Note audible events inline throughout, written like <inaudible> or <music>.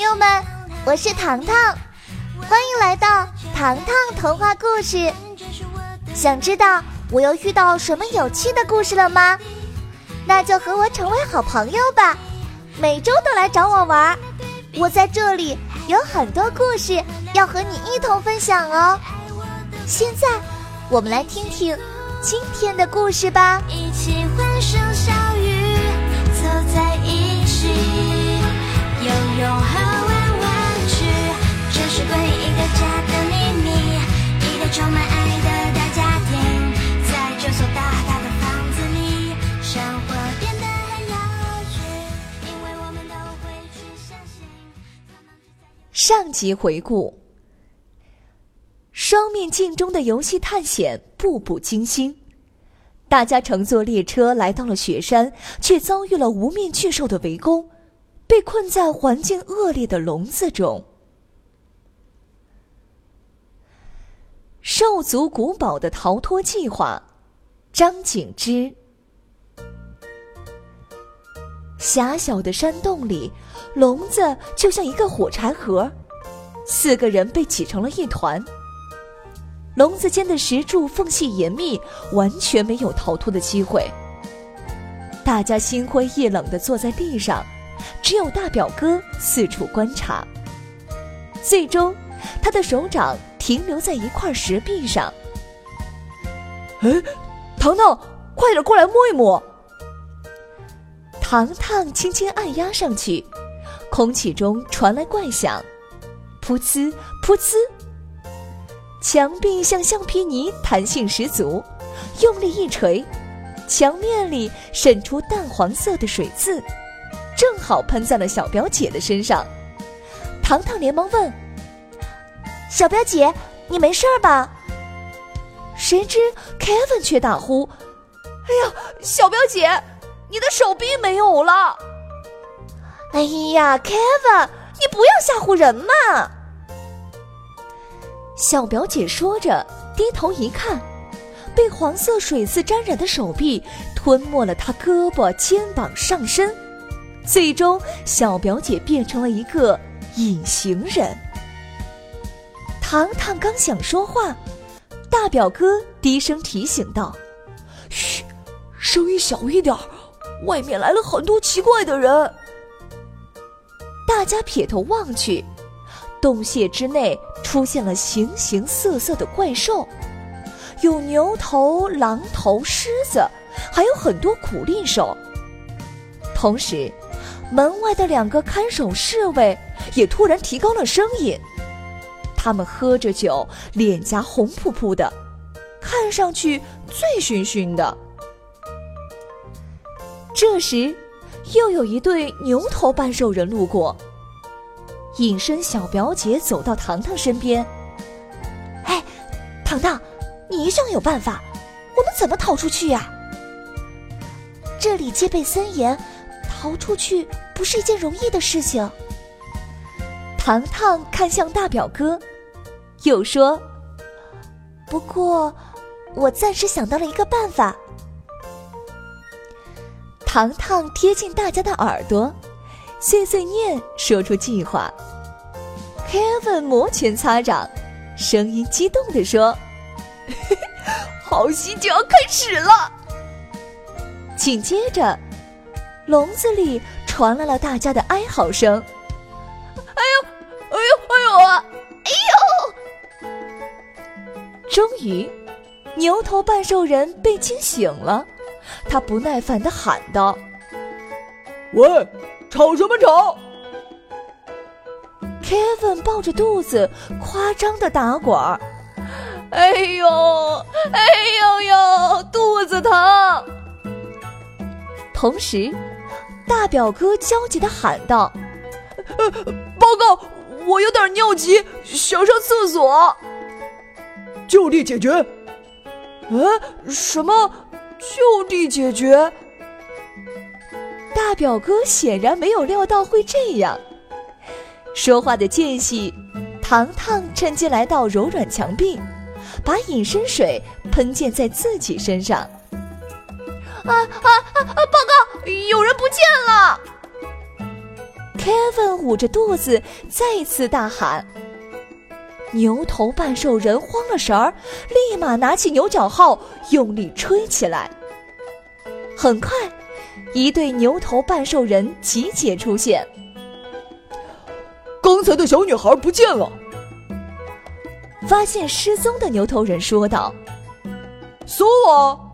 朋友们，我是糖糖，欢迎来到糖糖童话故事。想知道我又遇到什么有趣的故事了吗？那就和我成为好朋友吧，每周都来找我玩。我在这里有很多故事要和你一同分享哦。现在，我们来听听今天的故事吧。一起欢声笑语，走在一起，游泳，是关于一个家的秘密，一个充满爱的大家庭，在这所大大的房子里，生活变得很有趣，因为我们都会去相信。上集回顾。双面镜中的游戏探险步步惊心，大家乘坐列车来到了雪山，却遭遇了无面巨兽的围攻，被困在环境恶劣的笼子中。兽族古堡的逃脱计划，张景之。狭小的山洞里，笼子就像一个火柴盒，四个人被挤成了一团。笼子间的石柱缝隙严密，完全没有逃脱的机会。大家心灰意冷地坐在地上，只有大表哥四处观察。最终，他的手掌停留在一块石壁上。哎，糖糖，快点过来摸一摸！糖糖轻轻按压上去，空气中传来怪响，噗呲，噗呲。墙壁像橡皮泥，弹性十足。用力一锤，墙面里渗出淡黄色的水渍，正好喷在了小表姐的身上。糖糖连忙问：“小表姐，你没事吧？”谁知 Kevin 却大呼：“哎呀，小表姐，你的手臂没有了！”哎呀，Kevin，你不要吓唬人嘛！小表姐说着，低头一看，被黄色水渍沾染的手臂吞没了她胳膊、肩膀、上身，最终小表姐变成了一个隐形人。糖糖刚想说话，大表哥低声提醒道：“嘘，声音小一点，外面来了很多奇怪的人。”大家撇头望去。洞穴之内出现了形形色色的怪兽，有牛头、狼头、狮子，还有很多苦力手。同时，门外的两个看守侍卫也突然提高了声音，他们喝着酒，脸颊红扑扑的，看上去醉醺醺的。这时，又有一对牛头半兽人路过。隐身小表姐走到糖糖身边。哎，糖糖，你一向有办法，我们怎么逃出去呀？这里戒备森严，逃出去不是一件容易的事情。糖糖看向大表哥，又说：“不过，我暂时想到了一个办法。”糖糖贴近大家的耳朵。碎碎念说出计划，Kevin 摩拳擦掌，声音激动地说：“ <laughs> 好戏就要开始了！”紧接着，笼子里传来了大家的哀嚎声：“终于，牛头半兽人被惊醒了，他不耐烦地喊道：“喂！”吵什么吵？Kevin 抱着肚子，夸张的打滚儿。哎呦，哎呦呦，肚子疼！同时，大表哥焦急的喊道：“报告，我有点尿急，想上厕所。”就地解决。嗯，什么？就地解决？大表哥显然没有料到会这样，说话的间隙，糖糖趁机来到柔软墙壁，把隐身水喷溅在自己身上。啊啊啊！报告，有人不见了！Kevin 捂着肚子，再次大喊。牛头半兽人慌了神儿，立马拿起牛角号，用力吹起来。很快，一对牛头半兽人集结出现。刚才的小女孩不见了。发现失踪的牛头人说道：“搜我！”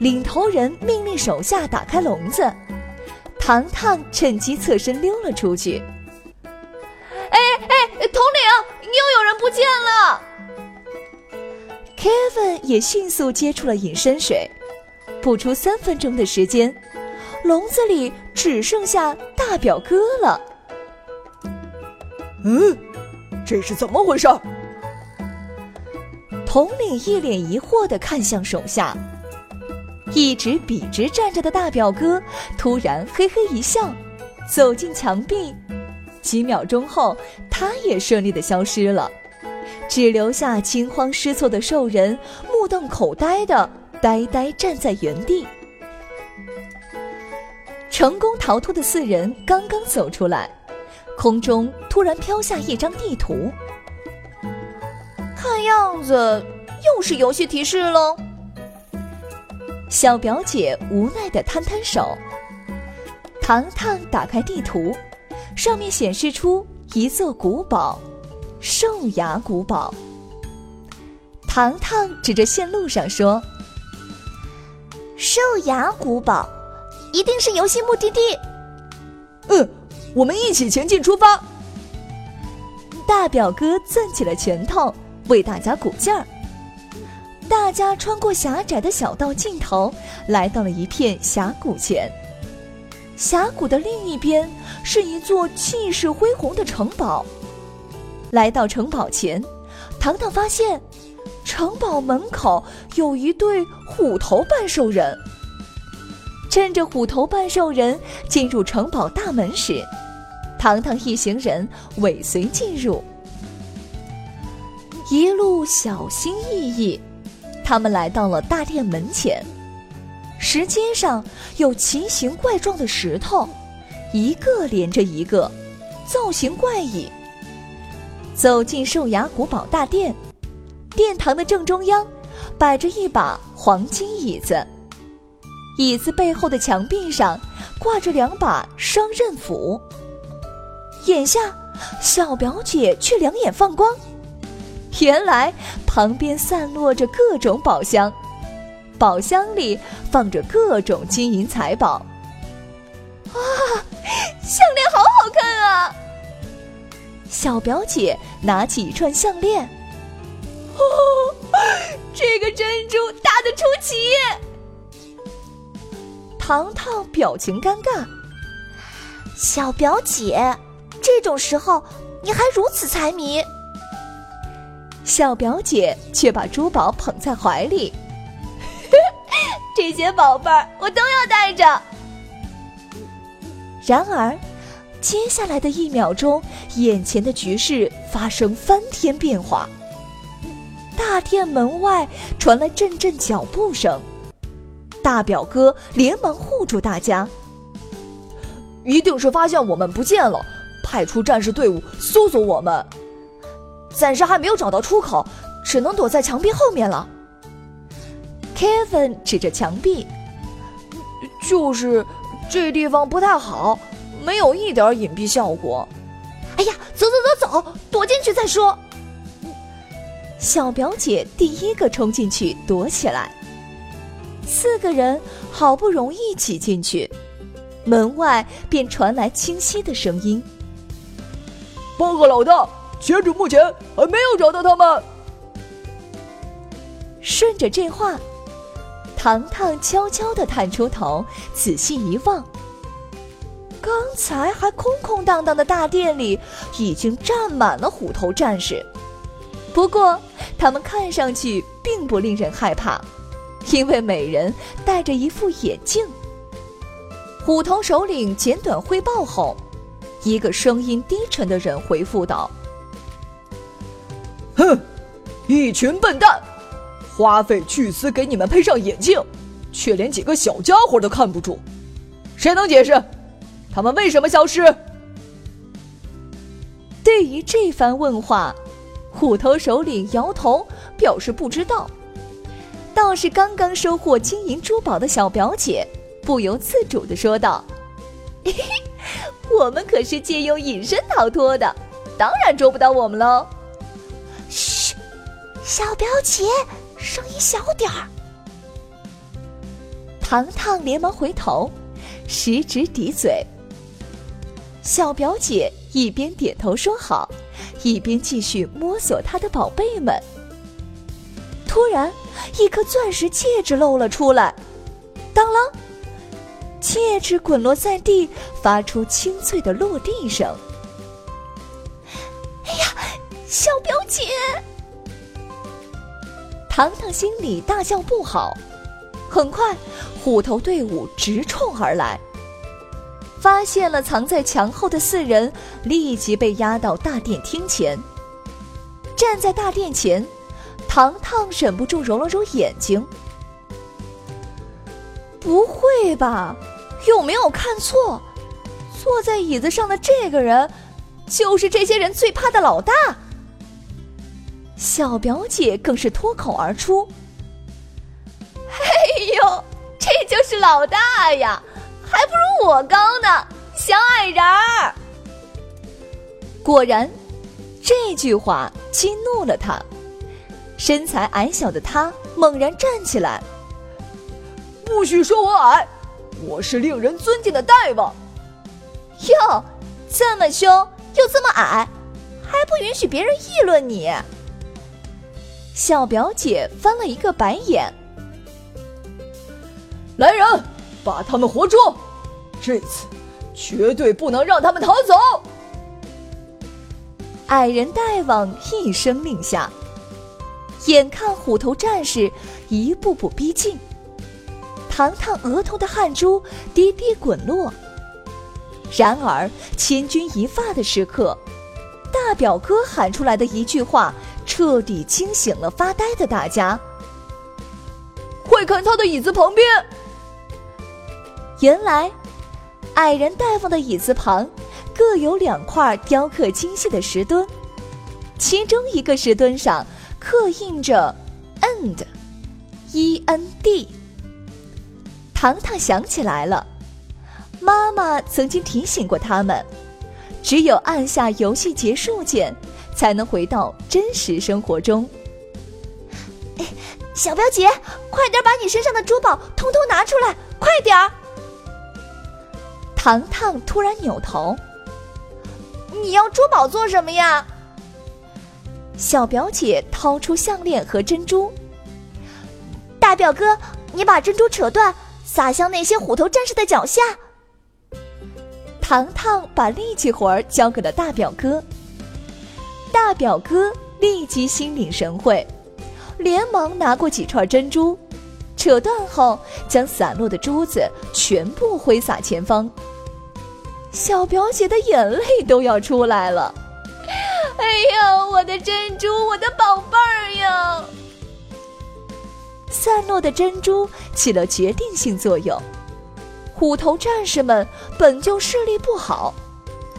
领头人命令手下打开笼子，糖糖趁机侧身溜了出去。哎哎，统领，又有人不见了！Kevin 也迅速接触了隐身水，不出三分钟的时间，笼子里只剩下大表哥了。嗯，这是怎么回事？统领一脸疑惑的看向手下，一直笔直站着的大表哥突然嘿嘿一笑，走进墙壁。几秒钟后，他也顺利的消失了，只留下惊慌失措的兽人目瞪口呆的呆呆站在原地。成功逃脱的四人刚刚走出来，空中突然飘下一张地图。看样子又是游戏提示喽。小表姐无奈的摊摊手。糖糖打开地图。上面显示出一座古堡——兽牙古堡。糖糖指着线路上说：“兽牙古堡，一定是游戏目的地。”嗯，我们一起前进出发。大表哥攥起了拳头，为大家鼓劲儿。大家穿过狭窄的小道尽头，来到了一片峡谷前。峡谷的另一边是一座气势恢宏的城堡。来到城堡前，糖糖发现城堡门口有一对虎头半兽人。趁着虎头半兽人进入城堡大门时，糖糖一行人尾随进入。一路小心翼翼，他们来到了大殿门前。石阶上有奇形怪状的石头，一个连着一个，造型怪异。走进兽牙古堡大殿，殿堂的正中央摆着一把黄金椅子，椅子背后的墙壁上挂着两把双刃斧。眼下，小表姐却两眼放光，原来旁边散落着各种宝箱。宝箱里放着各种金银财宝。哇，项链好好看啊！小表姐拿起一串项链，哦，这个珍珠大的出奇。糖糖表情尴尬。小表姐，这种时候你还如此财迷？小表姐却把珠宝捧在怀里。这些宝贝儿我都要带着。然而，接下来的一秒钟，眼前的局势发生翻天变化。大殿门外传来阵阵脚步声，大表哥连忙护住大家。一定是发现我们不见了，派出战士队伍搜索我们。暂时还没有找到出口，只能躲在墙壁后面了。Kevin 指着墙壁，就是这地方不太好，没有一点隐蔽效果。哎呀，走走走走，躲进去再说。小表姐第一个冲进去躲起来，四个人好不容易挤进去，门外便传来清晰的声音：“报告老大，截止目前还没有找到他们。”顺着这话。糖糖悄悄地探出头，仔细一望，刚才还空空荡荡的大殿里，已经站满了虎头战士。不过，他们看上去并不令人害怕，因为每人戴着一副眼镜。虎头首领简短汇报后，一个声音低沉的人回复道：“哼，一群笨蛋。”花费巨资给你们配上眼镜，却连几个小家伙都看不住，谁能解释？他们为什么消失？对于这番问话，虎头首领摇头表示不知道。倒是刚刚收获金银珠宝的小表姐不由自主的说道：“嘿嘿，我们可是借用隐身逃脱的，当然捉不到我们喽。”嘘，小表姐，声音小点儿。糖糖连忙回头，食指抵嘴。小表姐一边点头说好，一边继续摸索她的宝贝们。突然，一颗钻石戒指露了出来，当啷，戒指滚落在地，发出清脆的落地声。哎呀，小表姐！糖糖心里大叫不好。很快，虎头队伍直冲而来，发现了藏在墙后的四人，立即被押到大殿厅前。站在大殿前。糖糖忍不住揉了揉眼睛，不会吧？有没有看错？坐在椅子上的这个人，就是这些人最怕的老大。小表姐更是脱口而出：“哎呦，这就是老大呀，还不如我高呢，小矮人儿。”果然，这句话激怒了他。身材矮小的他猛然站起来，不许说我矮，我是令人尊敬的大王。哟，这么凶又这么矮，还不允许别人议论你？小表姐翻了一个白眼。来人，把他们活捉！这次绝对不能让他们逃走。矮人大王一声令下。眼看虎头战士一步步逼近，糖糖额头的汗珠滴滴滚落。然而千钧一发的时刻，大表哥喊出来的一句话，彻底惊醒了发呆的大家。快看他的椅子旁边！原来，矮人大夫的椅子旁各有两块雕刻精细的石墩，其中一个石墩上。刻印着 “end”，E N D。糖糖想起来了，妈妈曾经提醒过他们，只有按下游戏结束键，才能回到真实生活中。小表姐，快点把你身上的珠宝通通拿出来，快点儿！糖糖突然扭头：“你要珠宝做什么呀？”小表姐掏出项链和珍珠。大表哥，你把珍珠扯断，撒向那些虎头战士的脚下。糖糖把力气活儿交给了大表哥。大表哥立即心领神会，连忙拿过几串珍珠，扯断后将散落的珠子全部挥洒前方。小表姐的眼泪都要出来了。哎呀，我的珍珠，我的宝贝儿呀！散落的珍珠起了决定性作用。虎头战士们本就视力不好，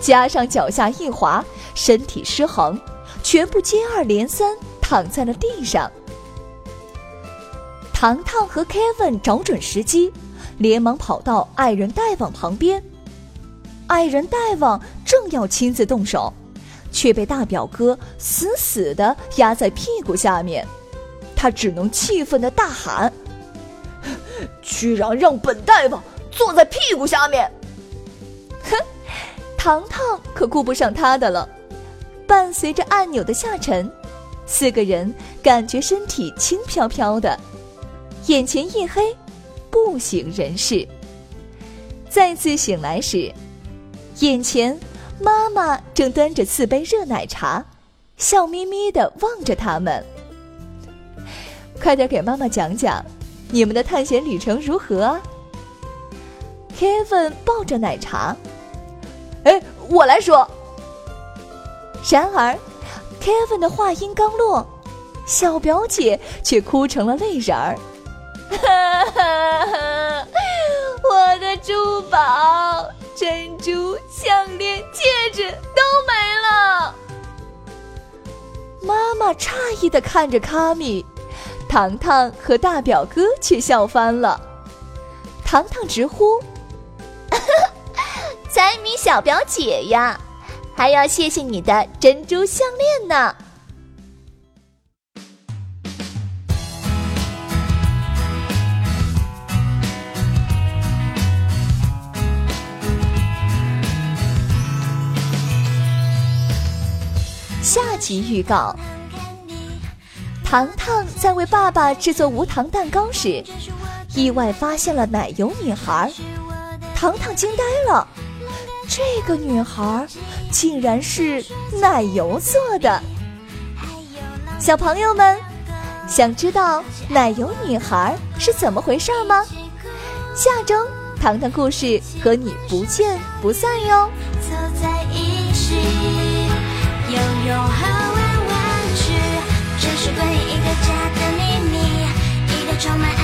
加上脚下一滑，身体失衡，全部接二连三躺在了地上。糖糖和 Kevin 找准时机，连忙跑到矮人大王旁边。矮人大王正要亲自动手。却被大表哥死死的压在屁股下面，他只能气愤的大喊：“居然让本大王坐在屁股下面！”哼，糖糖可顾不上他的了。伴随着按钮的下沉，四个人感觉身体轻飘飘的，眼前一黑，不省人事。再次醒来时，眼前。妈妈正端着四杯热奶茶，笑眯眯的望着他们。快点给妈妈讲讲，你们的探险旅程如何啊？Kevin 抱着奶茶，哎，我来说。然而，Kevin 的话音刚落，小表姐却哭成了泪人儿。<laughs> 我的珠宝。珍珠项链、戒指都没了。妈妈诧异的看着卡米，糖糖和大表哥却笑翻了。糖糖直呼：“ <laughs> 财迷小表姐呀，还要谢谢你的珍珠项链呢。”下集预告：糖糖在为爸爸制作无糖蛋糕时，意外发现了奶油女孩。糖糖惊呆了，这个女孩竟然是奶油做的。小朋友们想知道奶油女孩是怎么回事吗？下周糖糖故事和你不见不散哟。走在一起游泳和玩玩具这是关于一个家的秘密一个充满爱